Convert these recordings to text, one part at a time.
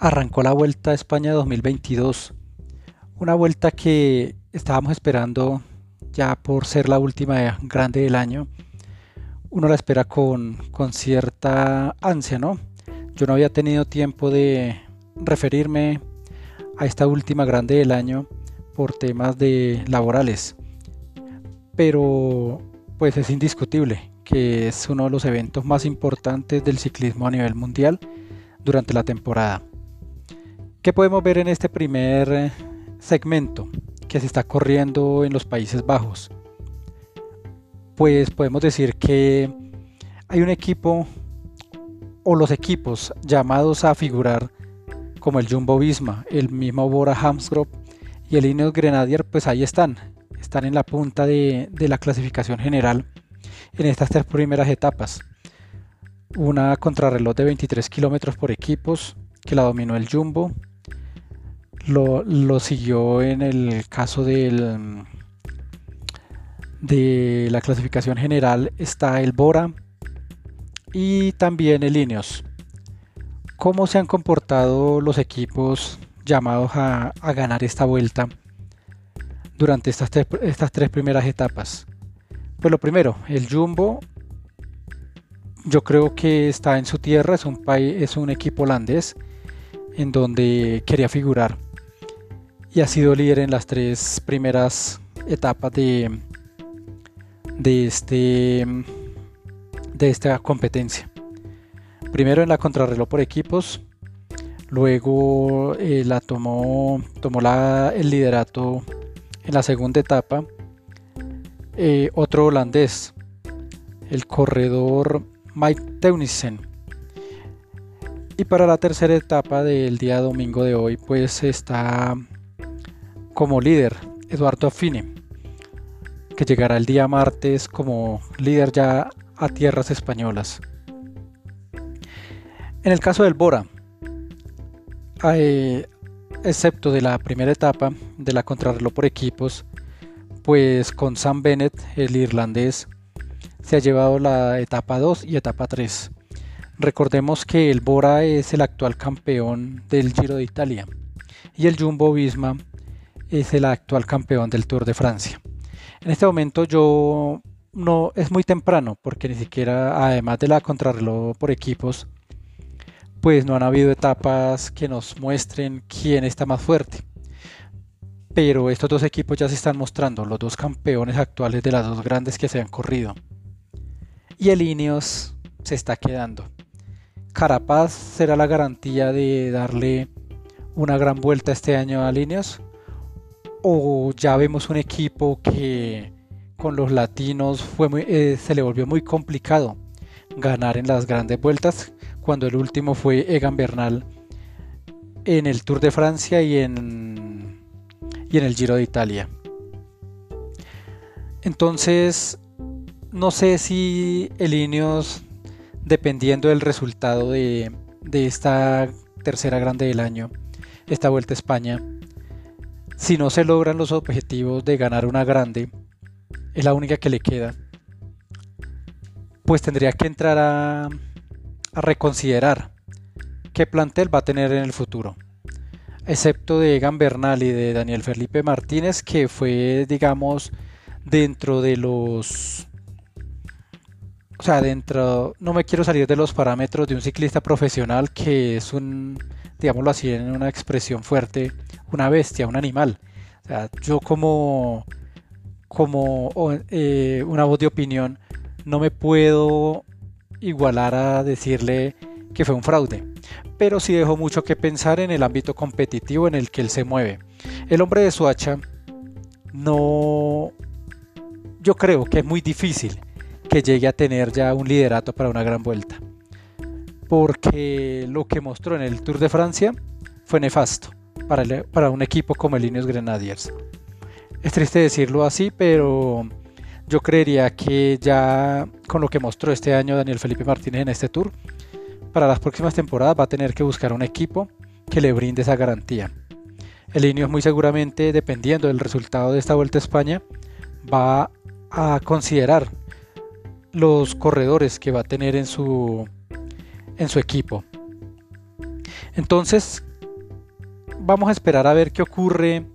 arrancó la Vuelta a España 2022. Una vuelta que estábamos esperando ya por ser la última grande del año. Uno la espera con, con cierta ansia, ¿no? Yo no había tenido tiempo de referirme a esta última grande del año por temas de laborales. Pero pues es indiscutible que es uno de los eventos más importantes del ciclismo a nivel mundial durante la temporada. ¿Qué podemos ver en este primer eh, segmento que se está corriendo en los Países Bajos? Pues podemos decir que hay un equipo o los equipos llamados a figurar como el Jumbo Visma, el mismo Bora Hansgrohe y el Ineos Grenadier, pues ahí están, están en la punta de, de la clasificación general en estas tres primeras etapas. Una contrarreloj de 23 kilómetros por equipos que la dominó el Jumbo, lo, siguió en el caso del, de la clasificación general está el Bora y también el Ineos. ¿Cómo se han comportado los equipos llamados a, ganar esta vuelta durante estas tres, primeras etapas? Pues lo primero, el Jumbo yo creo que está en su tierra, es un, es un equipo holandés en donde quería figurar y ha sido líder en las tres primeras etapas de, de, este, de esta competencia. Primero en la contrarreloj por equipos, luego eh, la tomó, tomó la, el liderato en la segunda etapa eh, otro holandés, el corredor Mike Teunissen. Y para la tercera etapa del día domingo de hoy, pues está como líder Eduardo Fine, que llegará el día martes como líder ya a tierras españolas. En el caso del Bora, eh, excepto de la primera etapa de la contrarreloj por equipos, pues con Sam Bennett, el irlandés, se ha llevado la etapa 2 y etapa 3. Recordemos que el Bora es el actual campeón del Giro de Italia y el Jumbo Visma es el actual campeón del Tour de Francia. En este momento yo no es muy temprano porque ni siquiera además de la contrarreloj por equipos pues no han habido etapas que nos muestren quién está más fuerte. Pero estos dos equipos ya se están mostrando, los dos campeones actuales de las dos grandes que se han corrido. Y el Ineos se está quedando. Carapaz será la garantía de darle una gran vuelta este año a Ineos o ya vemos un equipo que con los latinos fue eh, se le volvió muy complicado ganar en las grandes vueltas cuando el último fue Egan Bernal en el Tour de Francia y en, y en el Giro de Italia. Entonces, no sé si el Ineos, dependiendo del resultado de, de esta tercera grande del año, esta vuelta a España, si no se logran los objetivos de ganar una grande, es la única que le queda, pues tendría que entrar a, reconsiderar qué plantel va a tener en el futuro. Excepto de Egan Bernal y de Daniel Felipe Martínez, que fue, digamos, dentro de los... O sea, dentro... No me quiero salir de los parámetros de un ciclista profesional que es un, digámoslo así, en una expresión fuerte, una bestia, un animal. Yo como, como eh, una voz de opinión no me puedo igualar a decirle que fue un fraude, pero sí dejó mucho que pensar en el ámbito competitivo en el que él se mueve. El hombre de Suacha no... Yo creo que es muy difícil que llegue a tener ya un liderato para una gran vuelta, porque lo que mostró en el Tour de Francia fue nefasto para, un equipo como el Ineos Grenadiers. Es triste decirlo así, pero yo creería que ya con lo que mostró este año Daniel Felipe Martínez en este tour, para las próximas temporadas va a tener que buscar un equipo que le brinde esa garantía. El Ineos muy seguramente, dependiendo del resultado de esta Vuelta a España, va a considerar los corredores que va a tener en su, en su equipo. Entonces, vamos a esperar a ver qué ocurre.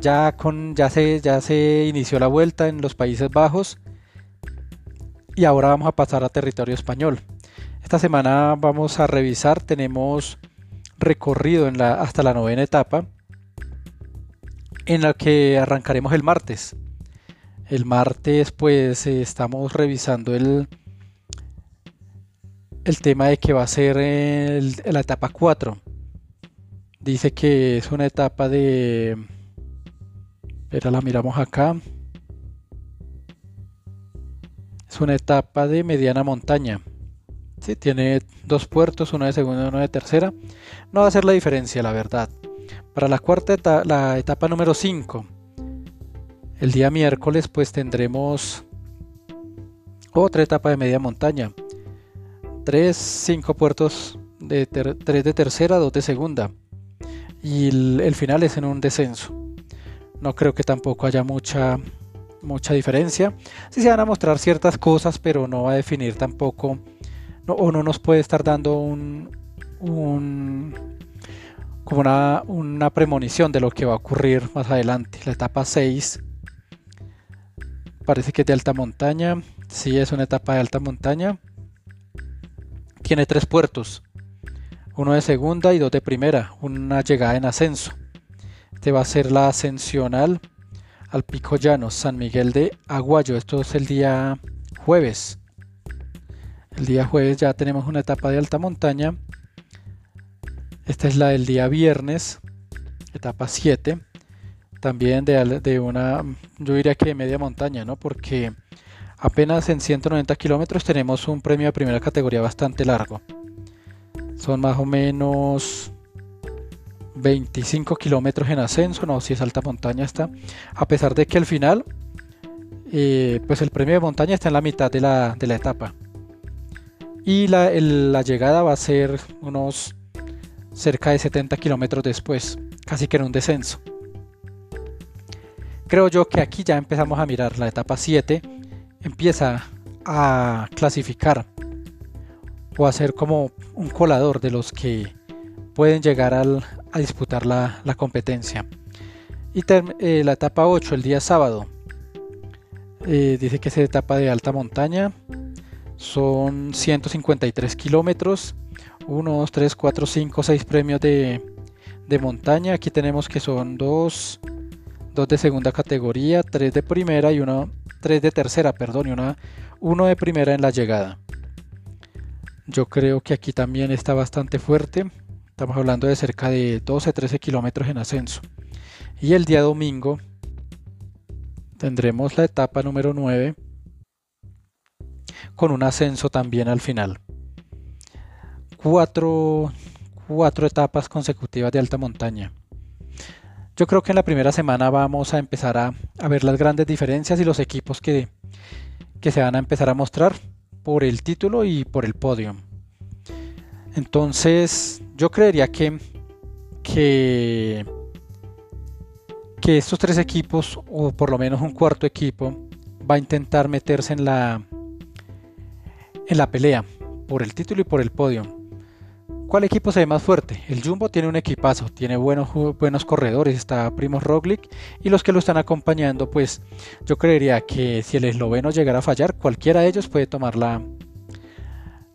Ya, con, ya, se, ya se inició la vuelta en los Países Bajos y ahora vamos a pasar a territorio español. Esta semana vamos a revisar, tenemos recorrido hasta la novena etapa en la que arrancaremos el martes. El martes pues estamos revisando el, el tema de que va a ser la etapa 4. Dice que es una etapa de... Pero la miramos acá. Es una etapa de mediana montaña. Sí, tiene dos puertos, uno de segunda y uno de tercera. No va a ser la diferencia, la verdad. Para la cuarta etapa, la etapa número 5, el día miércoles, pues tendremos otra etapa de media montaña. Tres, cinco puertos de tres de tercera, dos de segunda. Y el, final es en un descenso. No creo que tampoco haya mucha, mucha diferencia. Sí se van a mostrar ciertas cosas, pero no va a definir tampoco, o no nos puede estar dando un, como una, una premonición de lo que va a ocurrir más adelante. La etapa 6 parece que es de alta montaña. Sí, es una etapa de alta montaña. Tiene tres puertos, uno de segunda y dos de primera, una llegada en ascenso. Este va a ser la ascensional al Pico Llano, San Miguel de Aguayo. Esto es el día jueves. El día jueves ya tenemos una etapa de alta montaña. Esta es la del día viernes, etapa 7. También de, de una, yo diría que de media montaña, ¿no? Porque apenas en 190 kilómetros tenemos un premio de primera categoría bastante largo. Son más o menos 25 kilómetros en ascenso, no, si es alta montaña está. A pesar de que al final, eh, pues el premio de montaña está en la mitad de la, etapa. Y la, la, llegada va a ser unos cerca de 70 kilómetros después, casi que en un descenso. Creo yo que aquí ya empezamos a mirar la etapa 7, empieza a clasificar o a ser como un colador de los que pueden llegar a disputar la, competencia. Y eh, la etapa 8, el día sábado, eh, dice que es etapa de alta montaña, son 153 kilómetros, 1, 2, 3, 4, 5, 6 premios de, montaña. Aquí tenemos que son 2, 2 de segunda categoría, 3 de primera y 1, 3 de tercera, perdón, y una, 1 de primera en la llegada. Yo creo que aquí también está bastante fuerte. Estamos hablando de cerca de 12, 13 kilómetros en ascenso. Y el día domingo tendremos la etapa número 9 con un ascenso también al final. Cuatro, cuatro etapas consecutivas de alta montaña. Yo creo que en la primera semana vamos a empezar a, ver las grandes diferencias y los equipos que, que se van a empezar a mostrar por el título y por el podio. Entonces, yo creería que, que, estos tres equipos, o por lo menos un cuarto equipo, va a intentar meterse en la, en la pelea por el título y por el podio. ¿Cuál equipo se ve más fuerte? El Jumbo tiene un equipazo, tiene buenos, buenos corredores, está Primo Roglic y los que lo están acompañando, pues yo creería que si el esloveno llegara a fallar, cualquiera de ellos puede tomar la,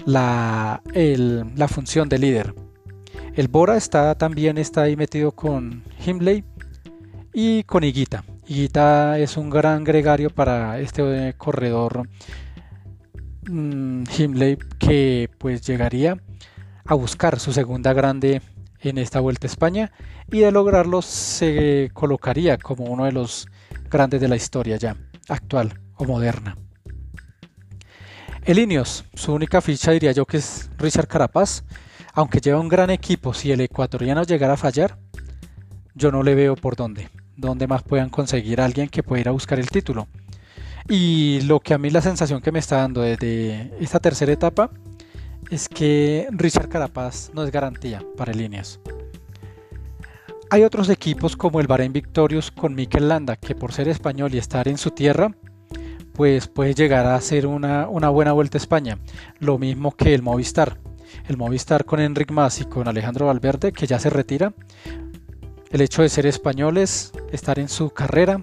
la, la función de líder. El Bora está también está ahí metido con Himley y con Higuita. Higuita es un gran gregario para este corredor mm, Himley que pues llegaría a buscar su segunda grande en esta Vuelta a España y de lograrlo se colocaría como uno de los grandes de la historia ya actual o moderna. El Ineos, su única ficha diría yo que es Richard Carapaz, aunque lleva un gran equipo, si el ecuatoriano llegara a fallar, yo no le veo por dónde, dónde más puedan conseguir alguien que pueda ir a buscar el título. Y lo que a mí la sensación que me está dando desde esta tercera etapa es que Richard Carapaz no es garantía para líneas. Hay otros equipos como el Bahrein Victorious con Mikel Landa, que por ser español y estar en su tierra, pues puede llegar a ser una, buena vuelta a España. Lo mismo que el Movistar. El Movistar con Enric Mas y con Alejandro Valverde, que ya se retira, el hecho de ser españoles, estar en su carrera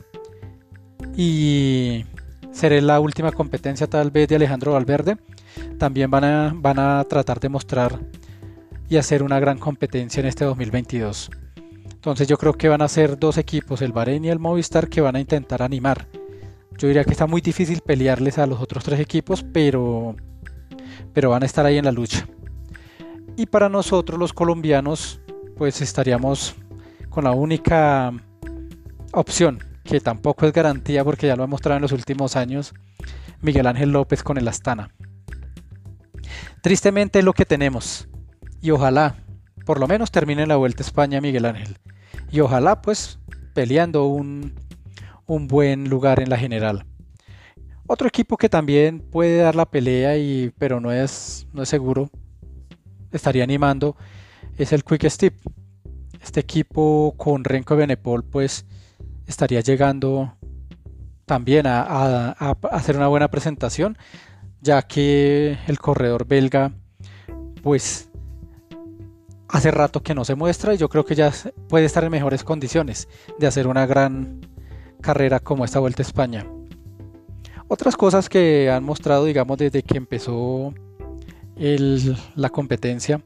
y seré la última competencia tal vez de Alejandro Valverde. También van a, van a tratar de mostrar y hacer una gran competencia en este 2022. Entonces yo creo que van a ser dos equipos, el Bahrein y el Movistar, que van a intentar animar. Yo diría que está muy difícil pelearles a los otros tres equipos, pero, pero van a estar ahí en la lucha. Y para nosotros los colombianos, pues estaríamos con la única opción, que tampoco es garantía porque ya lo ha mostrado en los últimos años, Miguel Ángel López con el Astana. Tristemente es lo que tenemos. Y ojalá, por lo menos termine la Vuelta a España Miguel Ángel. Y ojalá pues peleando un, un buen lugar en la general. Otro equipo que también puede dar la pelea, y, pero no es, no es seguro, estaría animando, es el Quick Step. Este equipo con Renko Benepol pues estaría llegando también a, a, hacer una buena presentación, ya que el corredor belga pues hace rato que no se muestra y yo creo que ya puede estar en mejores condiciones de hacer una gran carrera como esta Vuelta a España. Otras cosas que han mostrado, digamos, desde que empezó la competencia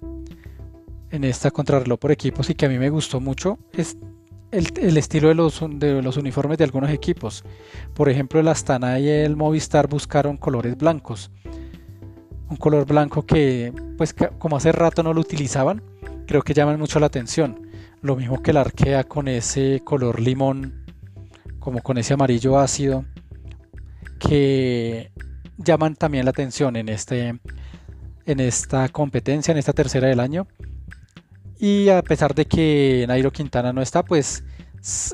en esta contrarreloj por equipos y que a mí me gustó mucho es el, estilo de los, de los, uniformes de algunos equipos. Por ejemplo, el Astana y el Movistar buscaron colores blancos. Un color blanco que, pues, como hace rato no lo utilizaban, creo que llaman mucho la atención. Lo mismo que el Arkea con ese color limón, como con ese amarillo ácido, que llaman también la atención en, este, en esta competencia, en esta tercera del año. Y a pesar de que Nairo Quintana no está, pues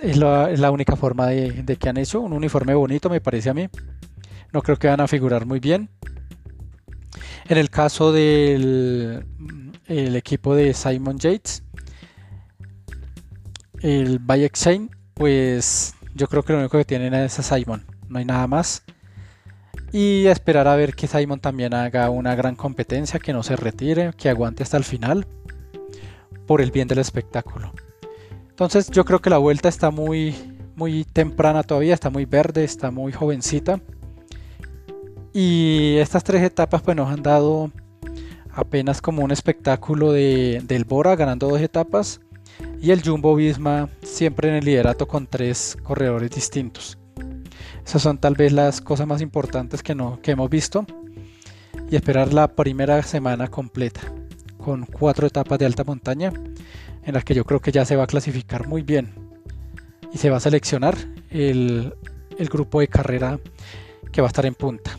es la, única forma de, que han hecho un uniforme bonito, me parece a mí. No creo que van a figurar muy bien. En el caso del el equipo de Simon Yates, el Bayek Shane, pues yo creo que lo único que tienen es a Simon, no hay nada más. Y esperar a ver que Simon también haga una gran competencia, que no se retire, que aguante hasta el final por el bien del espectáculo. Entonces yo creo que la vuelta está muy, muy temprana todavía, está muy verde, está muy jovencita. Y estas tres etapas pues nos han dado apenas como un espectáculo de, del Bora ganando dos etapas y el Jumbo Visma siempre en el liderato con tres corredores distintos. Esas son tal vez las cosas más importantes que, no, que hemos visto y esperar la primera semana completa con cuatro etapas de alta montaña en las que yo creo que ya se va a clasificar muy bien y se va a seleccionar el, el grupo de carrera que va a estar en punta.